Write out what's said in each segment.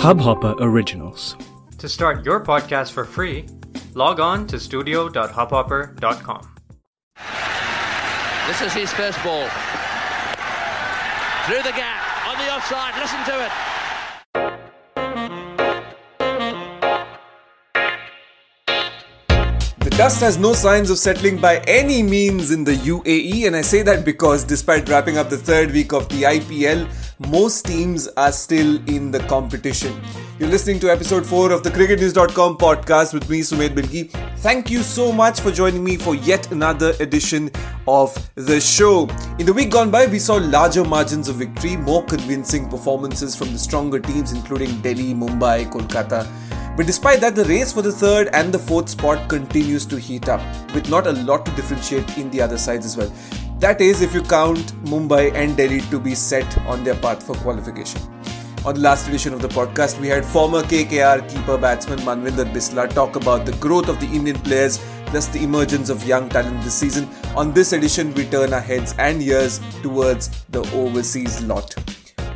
Hubhopper Originals. To start your podcast for free, log on to studio.hubhopper.com. This is his first ball. Through the gap, on the offside, listen to it. The dust has no signs of settling by any means in the UAE, and I say that because despite wrapping up the third week of the IPL, most teams are still in the competition. You're listening to episode 4 of the cricketnews.com podcast with me, Sumedhh Bilgi. Thank you so much for joining me for yet another edition of the show. In the week gone by, we saw larger margins of victory, more convincing performances from the stronger teams, including Delhi, Mumbai, Kolkata. But despite that, the race for the third and the fourth spot continues to heat up, with not a lot to differentiate in the other sides as well. That is, if you count Mumbai and Delhi to be set on their path for qualification. On the last edition of the podcast, we had former KKR keeper batsman Manvinder Bisla talk about the growth of the Indian players plus the emergence of young talent this season. On this edition, we turn our heads and ears towards the overseas lot.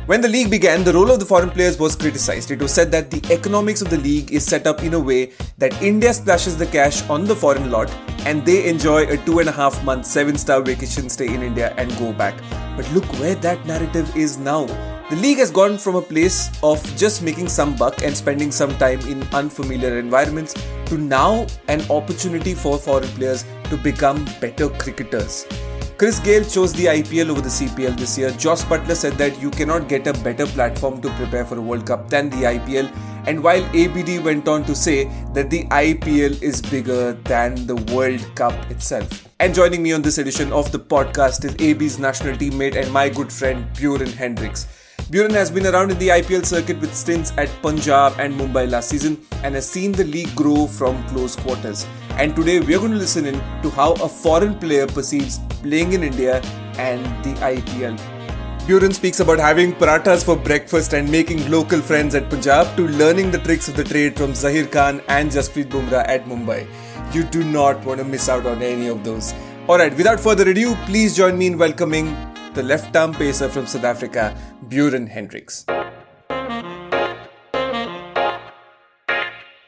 When the league began, the role of the foreign players was criticized. It was said that the economics of the league is set up in a way that India splashes the cash on the foreign lot and they enjoy a two and a half month, seven star vacation stay in India and go back. But look where that narrative is now. The league has gone from a place of just making some buck and spending some time in unfamiliar environments to now an opportunity for foreign players to become better cricketers. Chris Gayle chose the IPL over the CPL this year. Jos Buttler said that you cannot get a better platform to prepare for a World Cup than the IPL. And while ABD went on to say that the IPL is bigger than the World Cup itself. And joining me on this edition of the podcast is AB's national teammate and my good friend Beuran Hendricks. Beuran has been around in the IPL circuit with stints at Punjab and Mumbai last season and has seen the league grow from close quarters. And today we are going to listen in to how a foreign player perceives playing in India and the IPL. Beuran speaks about having parathas for breakfast and making local friends at Punjab to learning the tricks of the trade from Zaheer Khan and Jasprit Bumrah at Mumbai. You do not want to miss out on any of those. Alright, without further ado, please join me in welcoming the left arm pacer from South Africa, Beuran Hendricks.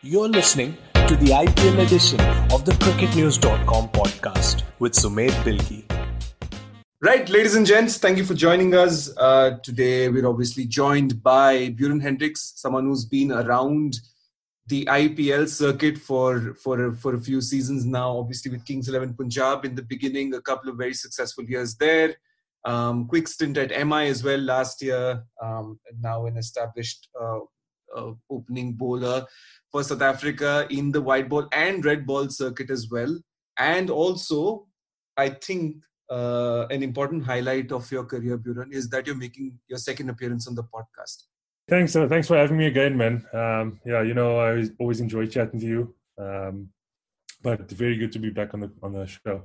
You're listening to the IPL edition of the cricketnews.com podcast with Sumedhh Bilgi. Right, ladies and gents, thank you for joining us. Uh, today, we're obviously joined by Beuran Hendricks, someone who's been around the IPL circuit for for for a few seasons now. Obviously, with Kings Eleven Punjab in the beginning, a couple of very successful years there. Um, quick stint at MI as well last year. Um, now an established uh, uh, opening bowler for South Africa in the white ball and red ball circuit as well. And also, I think uh, an important highlight of your career, Beuran, is that you're making your second appearance on the podcast. Thanks, uh, thanks for having me again, man. Um, yeah, you know, I always enjoy chatting to you. Um, but very good to be back on the on the show.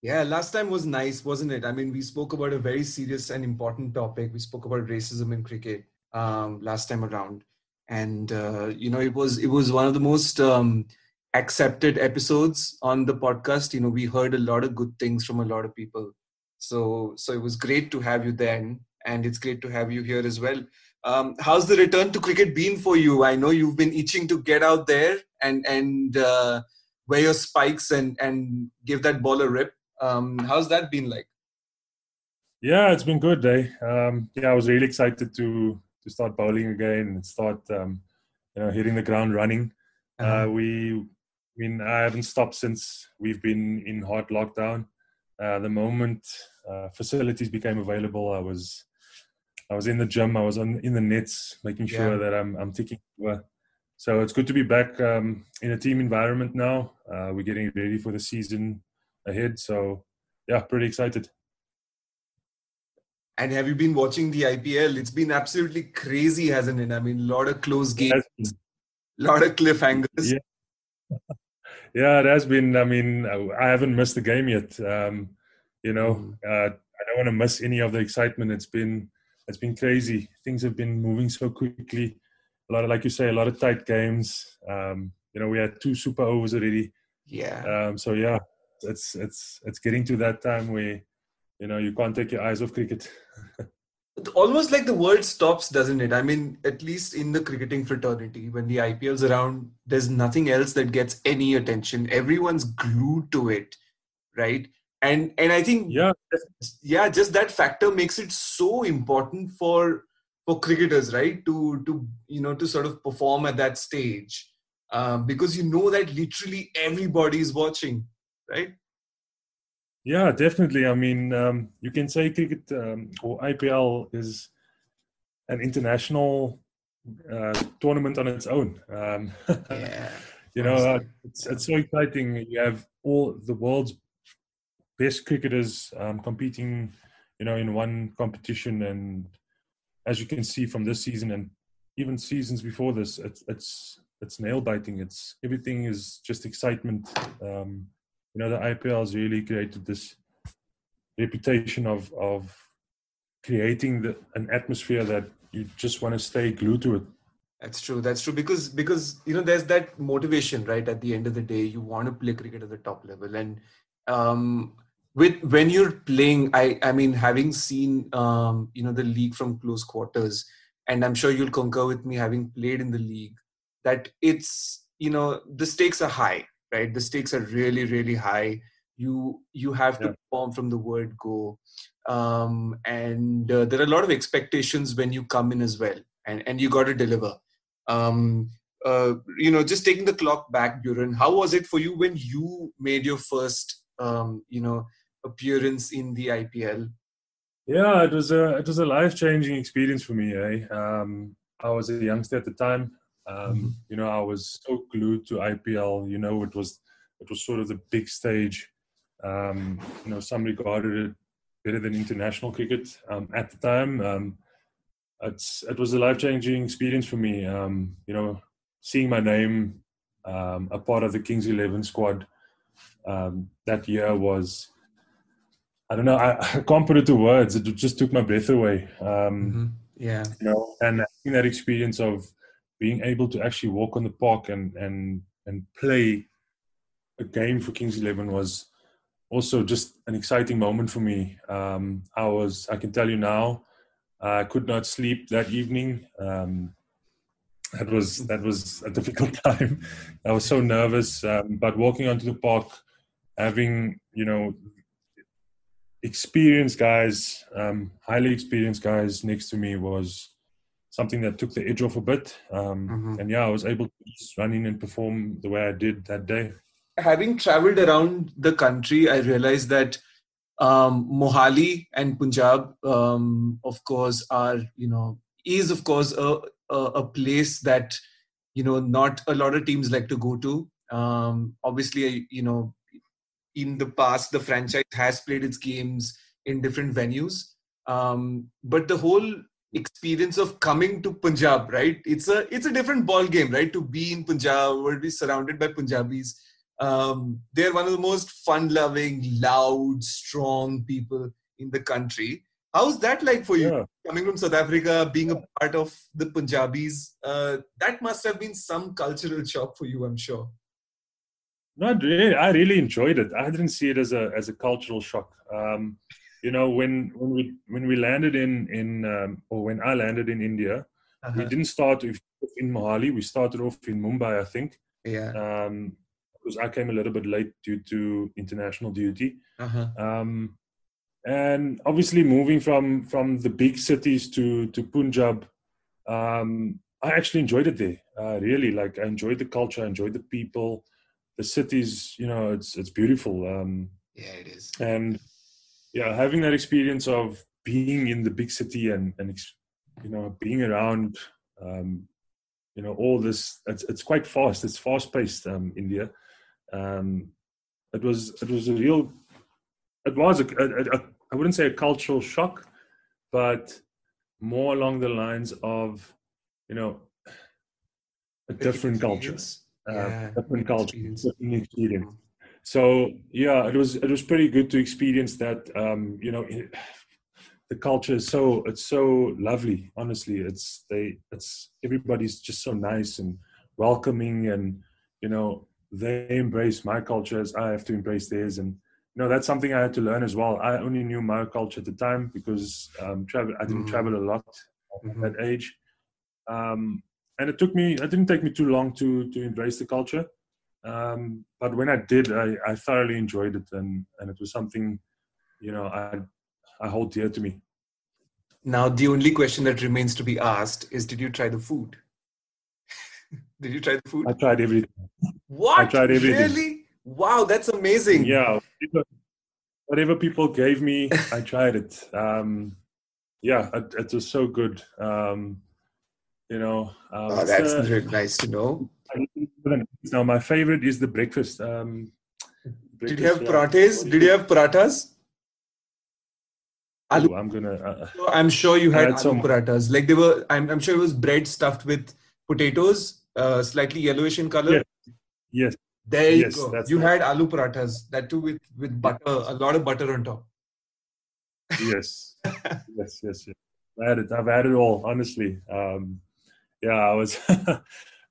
Yeah, last time was nice, wasn't it? I mean, we spoke about a very serious and important topic. We spoke about racism in cricket um, last time around, and uh, you know, it was it was one of the most um, accepted episodes on the podcast. You know, we heard a lot of good things from a lot of people. So, so it was great to have you then, and it's great to have you here as well. Um, how's the return to cricket been for you? I know you've been itching to get out there and and uh, wear your spikes and and give that ball a rip. Um, how's that been like? Yeah, it's been good, eh? Um, yeah, I was really excited to to start bowling again and start, um, you know, hitting the ground running. Uh-huh. Uh, we, I mean, I haven't stopped since we've been in hard lockdown. Uh, the moment uh, facilities became available, I was, I was in the gym. I was on in the nets, making sure yeah. that I'm I'm ticking over. So it's good to be back um, in a team environment now. Uh, we're getting ready for the season ahead. So yeah, pretty excited. And have you been watching the IPL? It's been absolutely crazy, hasn't it? I mean, a lot of close games, a lot of cliffhangers. Yeah. yeah, it has been. I mean, I haven't missed the game yet. Um, you know, mm. uh, I don't want to miss any of the excitement. It's been it's been crazy. Things have been moving so quickly. A lot of, like you say, a lot of tight games. Um, you know, we had two super overs already. Yeah. Um, so yeah, it's it's it's getting to that time where you know you can't take your eyes off cricket. almost like the world stops, doesn't it? I mean, at least in the cricketing fraternity, when the IPL's around, there's nothing else that gets any attention. Everyone's glued to it, right? And and I think Yeah, yeah, just that factor makes it so important for for cricketers, right? To to you know to sort of perform at that stage, um, because you know that literally everybody is watching, right? Yeah, definitely. I mean, um, you can say cricket um, or IPL is an international uh, tournament on its own. Um, Yeah. you know, uh, it's, it's so exciting. You have all the world's best cricketers um, competing, you know, in one competition, and as you can see from this season and even seasons before this, it's it's it's nail biting. It's everything is just excitement. Um, you know, the IPL has really created this reputation of of creating the, an atmosphere that you just want to stay glued to it. That's true. That's true because because you know there's that motivation, right? At the end of the day, you want to play cricket at the top level, and um, with when you're playing, I I mean, having seen um, you know the league from close quarters, and I'm sure you'll concur with me, having played in the league, that it's you know the stakes are high, right? The stakes are really really high. You you have to Yeah. perform from the word go, um, and uh, there are a lot of expectations when you come in as well, and and you got to deliver um, uh, you know, just taking the clock back, Beuran, how was it for you when you made your first, um, you know, appearance in the IPL? Yeah, it was a it was a life changing experience for me. Eh? Um, I was a youngster at the time. Um, You know, I was so glued to IPL. You know, it was it was sort of the big stage. Um, you know, some regarded it better than international cricket um, at the time. Um, it's it was a life changing experience for me. Um, you know, seeing my name um, a part of the Kings Eleven squad um, that year was I don't know. I, I can't put it to words. It just took my breath away. Um, Yeah. You know, and having that experience of being able to actually walk on the park and and and play a game for Kings Eleven was also just an exciting moment for me. Um, I was, I can tell you now, I could not sleep that evening. Um, that was that was a difficult time. I was so nervous, um, but walking onto the park, having you know experienced guys, um, highly experienced guys next to me was something that took the edge off a bit. Um, Mhm. And yeah, I was able to just run in and perform the way I did that day. Having traveled around the country, I realized that um, Mohali and Punjab, um, of course, are you know is of course a, a a place that you know not a lot of teams like to go to. Um, obviously, you know, in the past, the franchise has played its games in different venues, um, but the whole experience of coming to Punjab, right? It's a it's a different ball game, right? To be in Punjab or be surrounded by Punjabis um, they're one of the most fun-loving, loud, strong people in the country. How's that like for you? Yeah. Coming from South Africa, being a part of the Punjabis, uh, that must have been some cultural shock for you, I'm sure. Not really. I really enjoyed it. I didn't see it as a as a cultural shock. Um, you know, when when we when we landed in in um, or when I landed in India, we Uh-huh. didn't start in Mohali. We started off in Mumbai, I think, Yeah. um, because I came a little bit late due to international duty. Uh-huh. Um, and obviously, moving from from the big cities to to Punjab, um, I actually enjoyed it there. Uh, really, like I enjoyed the culture, I enjoyed the people, the cities. You know, it's it's beautiful. Um, Yeah, it is. and yeah, having that experience of being in the big city and and you know being around, um, you know, all this. It's it's quite fast. It's fast paced. Um, India. Um, it was it was a real. It was a, a, a I wouldn't say a cultural shock, but more along the lines of, you know, a different culture Experience. uh, Yeah, different culture, experience. different experience. So yeah, it was it was pretty good to experience that. Um, you know, it, the culture is so it's so lovely. Honestly, it's they it's everybody's just so nice and welcoming, and you know they embrace my culture as I have to embrace theirs, and you know that's something I had to learn as well. I only knew my culture at the time because um, travel. I didn't Mhm. travel a lot Mhm. at that age, um, and it took me. It didn't take me too long to to embrace the culture. Um, but when I did, I, I thoroughly enjoyed it, and and it was something, you know, I I hold dear to me. Now, the only question that remains to be asked is Did you try the food? did you try the food? I tried everything. What? tried everything. Really? Wow, that's amazing. Yeah, whatever, whatever people gave me, I tried it. Um, yeah, it, it was so good. Um, you know, um, Oh, that's uh, nice to know. Now my favorite is the breakfast. Um, Did you have breakfast, yeah. parathas? Did you have parathas? Ooh, I'm gonna. Uh, I'm sure you had had some- parathas. Like they were, I'm, I'm sure it was bread stuffed with potatoes, uh, slightly yellowish in color. Yes. yes, There you Yes, go. You had aloo parathas, that too with, with butter, a lot of butter on top. yes, yes, yes, yes. I had it. I've had it all. Honestly, um, yeah, I was.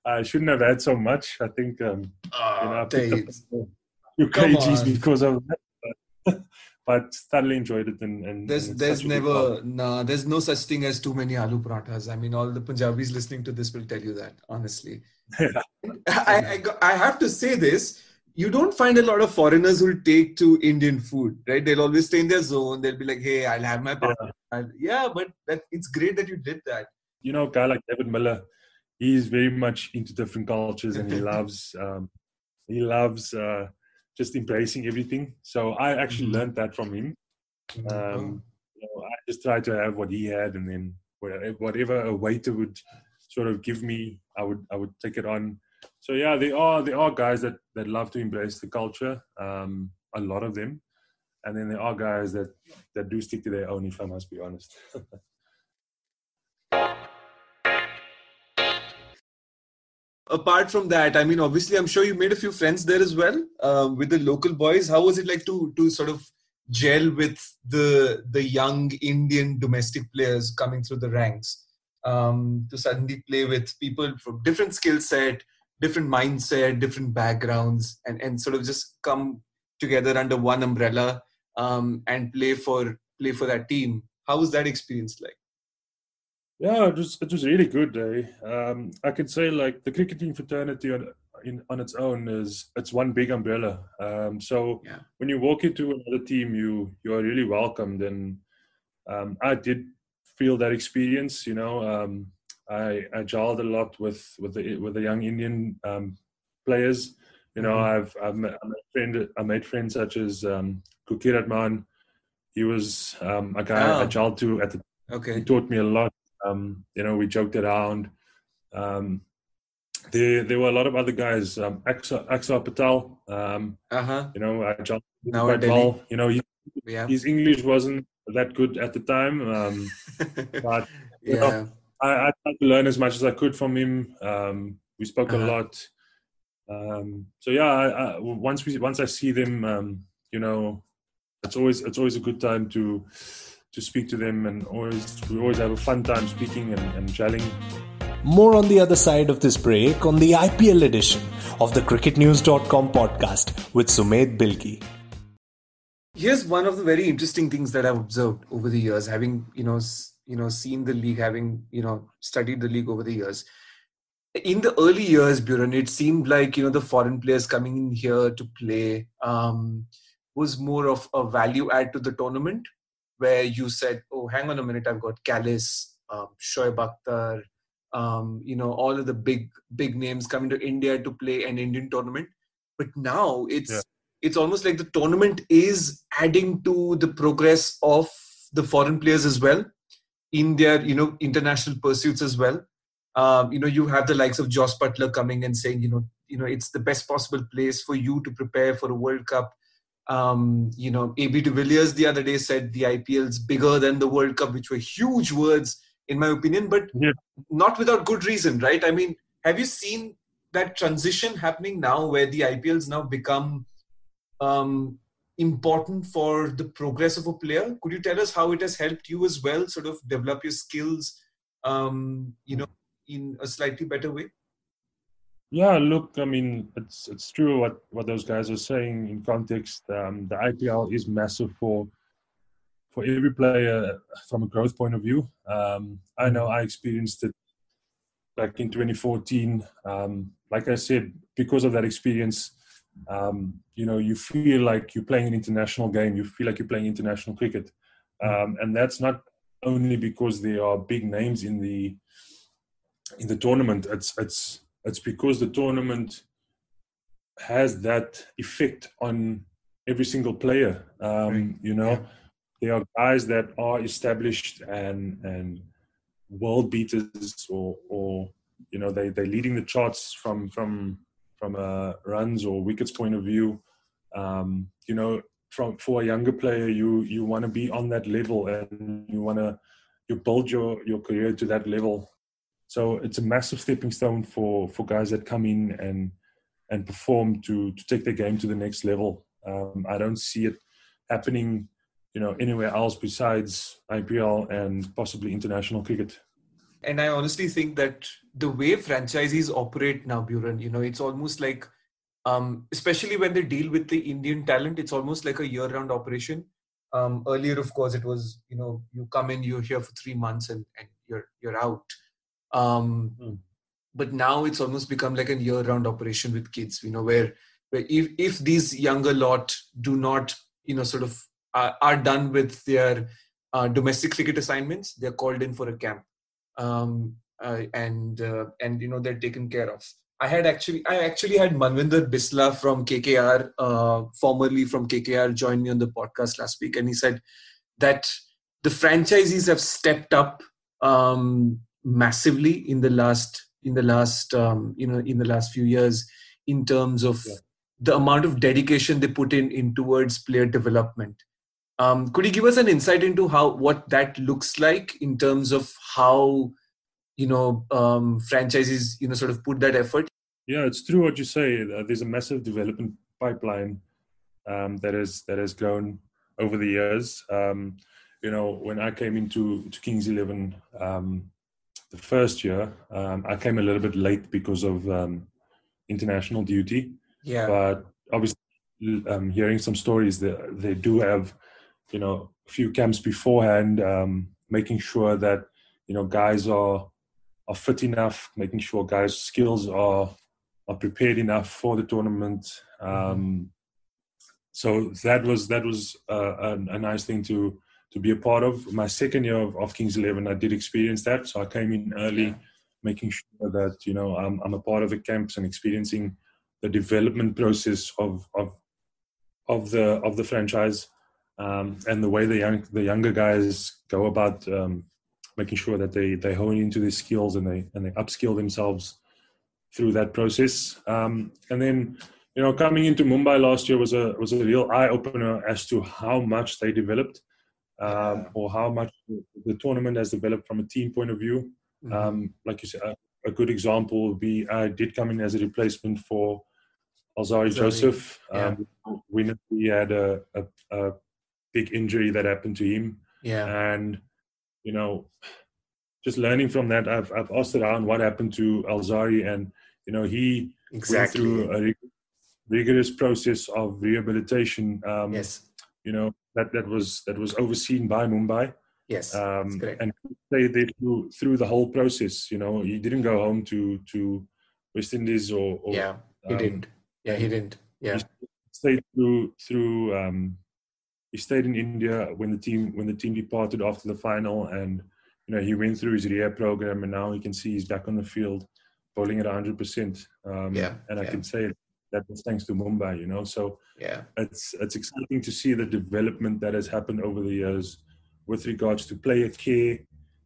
I shouldn't have had so much. I think um, you know, I Oh, picked up Dave. a few kgs because of that. But, thoroughly enjoyed it. And, and There's and there's such a good part. never nah, there's no such thing as too many aloo parathas. I mean, all the Punjabis listening to this will tell you that, honestly. Yeah. I, I, I have to say this. You don't find a lot of foreigners who'll take to Indian food, right? They'll always stay in their zone. They'll be like, "Hey, I'll have my Yeah. Yeah, but that it's great that you did that. you know, a guy like David Miller, he's very much into different cultures and he loves um, he loves uh, just embracing everything. So I actually Mhm. learned that from him. Um, you know, I just tried to have what he had, and then whatever a waiter would sort of give me, I would I would take it on. So yeah, there are there are guys that that love to embrace the culture. Um, a lot of them, and then there are guys that that do stick to their own. If I must be honest. apart from that, I mean, obviously, I'm sure you made a few friends there as well um, with the local boys. How was it like to to sort of gel with the the young Indian domestic players coming through the ranks? Um, to suddenly play with people from different skill set, different mindset, different backgrounds, and and sort of just come together under one umbrella um, and play for play for that team. How was that experience like? Yeah, it was it was really good. Eh? Um, I can say like the cricketing fraternity on in, on its own is it's one big umbrella. Um, so Yeah. when you walk into another team, you you are really welcomed, and um, I did feel that experience. You know, um, I I gelled a lot with with the with the young Indian um, players. You know, Mhm. I've I've met, I made friend I made friends such as um, Gurkeerat Mann. He was um, a guy I Ah. to at the Okay. He taught me a lot. Um, you know, we joked around. Um, there, there were a lot of other guys. Um, Axar, Axar Patel. Um, Uh huh. you know, I jumped Now quite well. You know, he, Yeah. his English wasn't that good at the time, um, but you know. I, I tried to learn as much as I could from him. Um, we spoke a Uh-huh. lot. Um, so yeah, I, I, once we once I see them, um, you know, it's always it's always a good time to to speak to them, and always we always have a fun time speaking and, and gelling. More on the other side of this break on the IPL edition of the cricketnews.com podcast with Sumedhh Bilgi. Here's one of the very interesting things that I've observed over the years, having you know you know seen the league, having you know studied the league over the years. In the early years, Beuran, it seemed like you know the foreign players coming in here to play um, was more of a value add to the tournament, where you said, "Oh, hang on a minute, I've got Kallis, um, Shoaib Akhtar, um, you know, all of the big big names coming to India to play an Indian tournament." But now it's Yeah. it's almost like the tournament is adding to the progress of the foreign players as well in their you know international pursuits as well um, you know you have the likes of jos buttler coming and saying you know you know it's the best possible place for you to prepare for a world cup um, you know ab de villiers the other day said the ipl is bigger than the world cup which were huge words in my opinion but Yeah. not without good reason right i mean have you seen that transition happening now where the ipls now become um, important for the progress of a player. Could you tell us how it has helped you as well, sort of develop your skills, um, you know, in a slightly better way? Yeah, look, I mean, it's it's true what what those guys are saying in context. Um, the IPL is massive for for every player from a growth point of view. Um, I know I experienced it back in 2014. Um, like I said, because of that experience, um, you know, you feel like you're playing an international game. You feel like you're playing international cricket, um, and that's not only because there are big names in the in the tournament. It's it's it's because the tournament has that effect on every single player. Um, right. You know, yeah. there are guys that are established and and world beaters, or or you know they they're leading the charts from from from a runs or wickets point of view. Um, you know, from for a younger player, you you want to be on that level and you want to you build your your career to that level so it's a massive stepping stone for for guys that come in and and perform to to take their game to the next level. Um, I don't see it happening, you know, anywhere else besides IPL and possibly international cricket. And I honestly think that the way franchisees operate now, Beuran, you know, it's almost like, um, especially when they deal with the Indian talent, it's almost like a year-round operation. Um, earlier, of course, it was you know you come in, you're here for three months, and, and you're you're out. Um, mm. But now it's almost become like a year-round operation with kids. You know, where where if if these younger lot do not, you know, sort of are, are done with their uh, domestic cricket assignments, they're called in for a camp, um, uh, and uh, and you know they're taken care of. I had actually I actually had Manvinder Bisla from KKR, uh, formerly from KKR, join me on the podcast last week, and he said that the franchisees have stepped up um, massively in the last in the last um, you know in the last few years in terms of yeah. the amount of dedication they put in in towards player development. Um, could you give us an insight into how what that looks like in terms of how you know um, franchises you know sort of put that effort? Yeah it's true what you say. There's a massive development pipeline um, that has that has grown over the years. Um, you know when i came into to kings 11 um, the first year, um, I came a little bit late because of um, international duty. Yeah. But obviously, um, hearing some stories, that they do have, you know, a few camps beforehand, um, making sure that you know guys are are fit enough, making sure guys' skills are are prepared enough for the tournament. Mm-hmm. So that was that was uh, a, a nice thing to to be a part of. My second year of, of Kings Eleven, I did experience that, so I came in early, making sure that you know I'm, I'm a part of the camps and experiencing the development process of of of the of the franchise um, and the way the young the younger guys go about um, making sure that they they hone into their skills and they and they upskill themselves through that process. Um, and then you know coming into Mumbai last year was a was a real eye opener as to how much they developed um, or how much the tournament has developed from a team point of view. Mm-hmm. Um, like you said, a, a, good example would be I did come in as a replacement for Alzarri Joseph. Yeah. Um, we he had a, a, a, big injury that happened to him. Yeah. And, you know, just learning from that, I've, I've asked around what happened to Alzari. and, you know, he exactly. went through a rigorous process of rehabilitation. Um, yes. You know, that that was that was overseen by Mumbai. Yes, um, and they they through through the whole process. You know, he didn't go home to to West Indies or, or yeah, he um, didn't. Yeah, he didn't. Yeah, he stayed through through. Um, he stayed in India when the team when the team departed after the final, and you know he went through his rehab program, and now he can see he's back on the field, bowling at 100. Um, percent Yeah, and I yeah. can say that was thanks to Mumbai, you know. So yeah, it's it's exciting to see the development that has happened over the years with regards to player care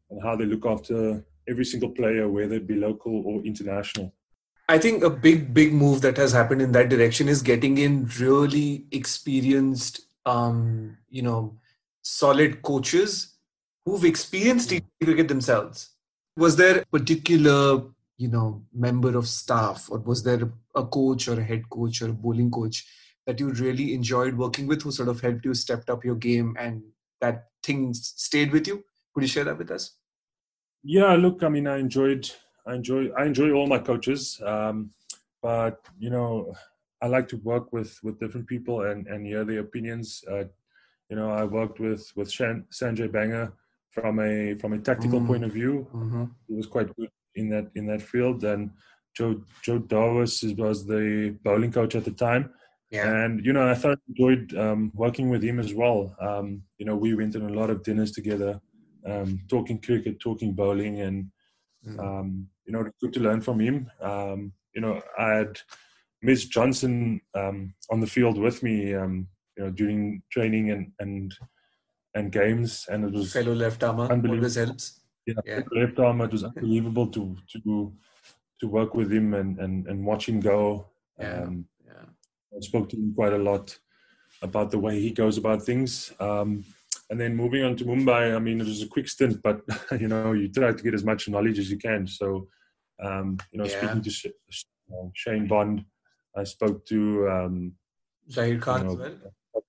and how they look after every single player, whether it be local or international. I think a big, big move that has happened in that direction is getting in really experienced, um, you know, solid coaches who've experienced mm. cricket themselves. Was there a particular you know member of staff or was there a coach or a head coach or a bowling coach that you really enjoyed working with who sort of helped you stepped up your game and that things stayed with you could you share that with us yeah look i mean i enjoyed i enjoy i enjoy all my coaches um, but you know, I like to work with with different people and and hear their opinions. Uh, you know, I worked with with Shan, Sanjay Bangar from a from a tactical mm. point of view. Mm-hmm. He was quite good in that in that field. And Joe Joe Davis was the bowling coach at the time. Yeah. And you know, I thought enjoyed um, working with him as well. Um, you know, we went on a lot of dinners together, um, talking cricket, talking bowling, and mm. um, you know, good to learn from him. Um, you know, I had Mitch Johnson um, on the field with me, um, you know, during training and and and games, and it was fellow left armer. Always helps. Yeah, yeah. It was unbelievable to to to work with him and and, and watch him go. Yeah. I spoke to him quite a lot about the way he goes about things. Um, and then moving on to Mumbai, I mean, it was a quick stint, but you know, you try to get as much knowledge as you can. So, um, you know, yeah. speaking to uh, Shane Bond, I spoke to um, Zaheer Khan you know, as well.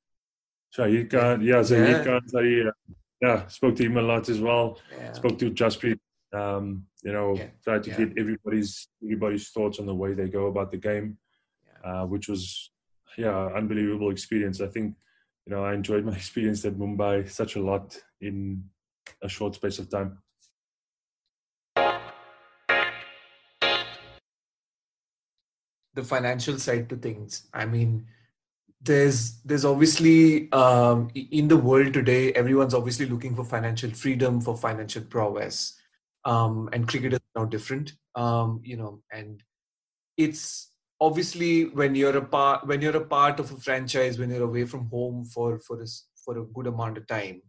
Zaheer Khan, yeah, Zaheer yeah. Khan, Zaheer, yeah, spoke to him a lot as well. Yeah. Spoke to Jasprit, um, you know, yeah. tried to get everybody's everybody's thoughts on the way they go about the game, uh, which was yeah, unbelievable experience. I think, you know, I enjoyed my experience at Mumbai such a lot in a short space of time. The financial side to things. I mean, there's there's obviously um, in the world today, everyone's obviously looking for financial freedom, for financial prowess, um, and cricket is now different. Um, you know, and it's obviously when you're a part when you're a part of a franchise when you're away from home for for a, for a good amount of time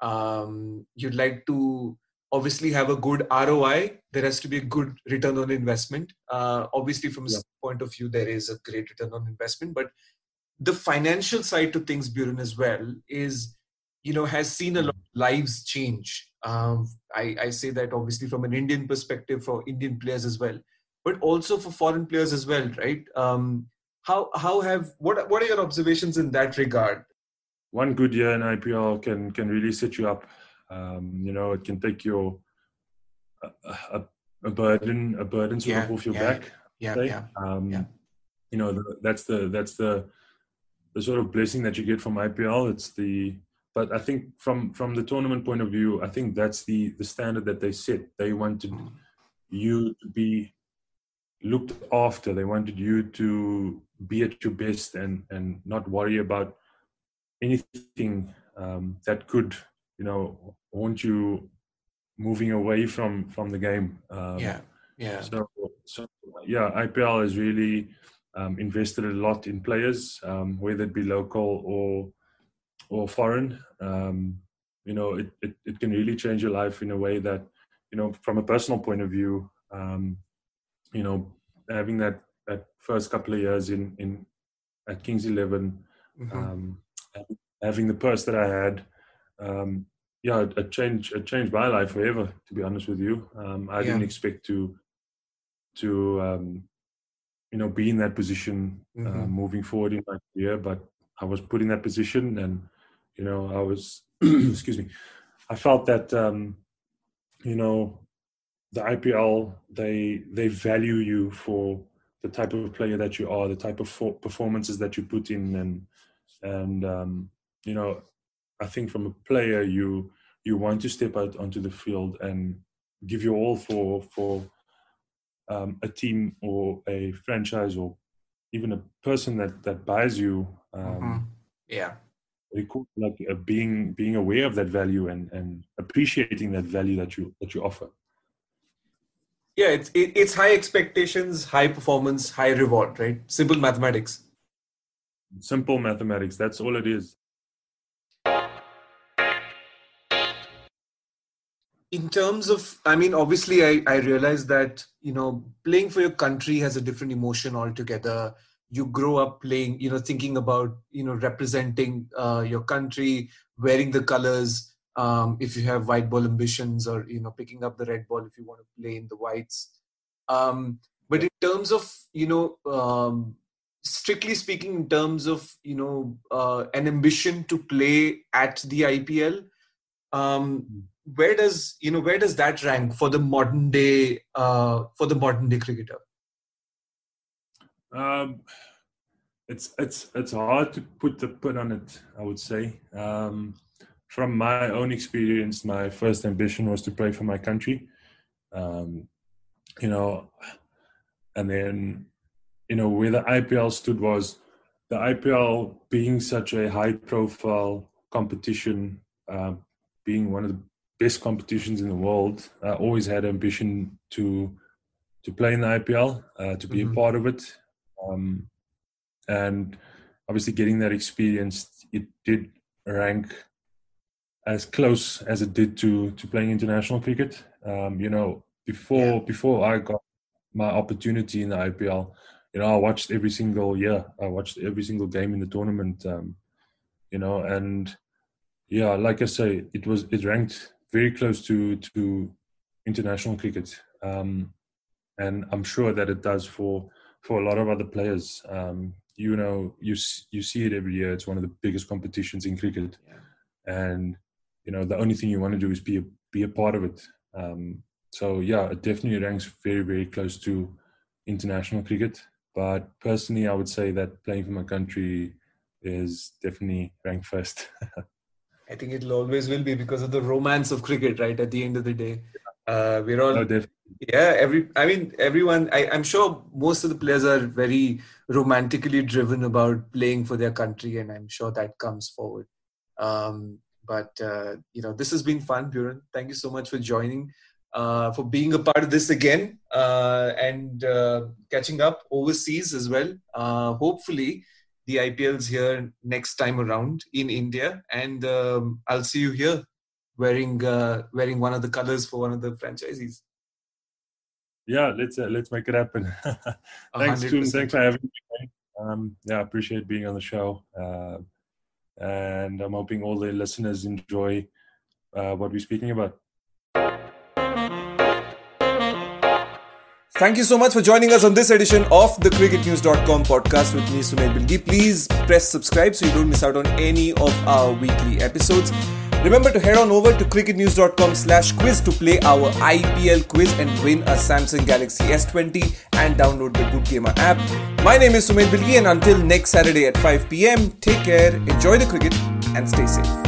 um, you'd like to obviously have a good roi there has to be a good return on investment uh, obviously from a yeah. point of view there is a great return on investment but the financial side to things Beuran as well is you know has seen a lot of lives change um, I, I say that obviously from an indian perspective for indian players as well but also for foreign players as well, right? Um, how how have what what are your observations in that regard? One good year in IPL can can really set you up. Um, you know, it can take your a, a, a burden a burden sort yeah, of off your yeah, back. Yeah, yeah, um, yeah. You know, the, that's the that's the the sort of blessing that you get from IPL. It's the but I think from from the tournament point of view, I think that's the the standard that they set. They wanted you to be looked after. They wanted you to be at your best and and not worry about anything um, that could you know want you moving away from from the game. Um, yeah, yeah. So so yeah, IPL has really um, invested a lot in players, um, whether it be local or or foreign. Um, you know, it, it, it can really change your life in a way that, you know, from a personal point of view, um, you know, having that that first couple of years in in at Kings 11 mm-hmm. um, having the purse that I had, um, yeah, it, it, changed it changed my life forever. To be honest with you, um, I yeah. didn't expect to to um, you know be in that position uh, mm-hmm. uh, moving forward in my career, but I was put in that position, and you know I was excuse me, I felt that um, you know the IPL they they value you for the type of player that you are, the type of performances that you put in, and and um, you know, I think from a player you you want to step out onto the field and give your all for for um, a team or a franchise or even a person that that buys you. Um, mm-hmm. Yeah, like uh, being being aware of that value and and appreciating that value that you that you offer. Yeah it's it, it's high expectations high performance high reward right? Simple mathematics. Simple mathematics that's all it is in terms of i mean obviously i i realize that you know playing for your country has a different emotion altogether. You grow up playing you know thinking about you know representing uh, your country wearing the colors um, if you have white ball ambitions or you know picking up the red ball if you want to play in the whites. Um, but in terms of you know um, strictly speaking in terms of you know uh, an ambition to play at the ipl um, where does you know where does that rank for the modern day uh, for the modern day cricketer Um, it's it's it's hard to put the put on it. I would say. Um, from my own experience, my first ambition was to play for my country. Um, you know, and then you know where the IPL stood was the IPL being such a high profile competition, uh, being one of the best competitions in the world. I always had ambition to to play in the IPL, uh, to be mm-hmm. a part of it, um, and obviously getting that experience, it did rank as close as it did to to playing international cricket. Um, you know, before yeah. before I got my opportunity in the IPL, you know, I watched every single year. I watched every single game in the tournament. Um, you know, and yeah, like I say, it was it ranked very close to to international cricket, um, and I'm sure that it does for for a lot of other players. Um, you know, you you see it every year. It's one of the biggest competitions in cricket, yeah. and you know the only thing you want to do is be a, be a part of it. Um, so yeah, it definitely ranks very very close to international cricket. But personally, I would say that playing for my country is definitely ranked first. I think it'll always will be because of the romance of cricket, right? At the end of the day, uh, we're all no, yeah. Every I mean, everyone. I, I'm sure most of the players are very romantically driven about playing for their country, and I'm sure that comes forward. Um, but uh, you know, this has been fun, Beuran. Thank you so much for joining, uh, for being a part of this again, uh, and uh, catching up overseas as well. Uh, hopefully the IPLs here next time around in India, and um, I'll see you here wearing uh, wearing one of the colors for one of the franchises. Yeah, let's uh, let's make it happen. thanks, June. Thanks for having me. Um, yeah, I appreciate being on the show, uh, and I'm hoping all the listeners enjoy uh, what we're speaking about. Thank you so much for joining us on this edition of the cricketnews.com podcast with me, Sumedhh Bilgi. Please press subscribe so you don't miss out on any of our weekly episodes. Remember to head on over to cricketnews.com slash quiz to play our IPL quiz and win a Samsung Galaxy S20 and download the Good Gamer app. My name is Sumedhh Bilgi and until next Saturday at 5 pm, take care, enjoy the cricket and stay safe.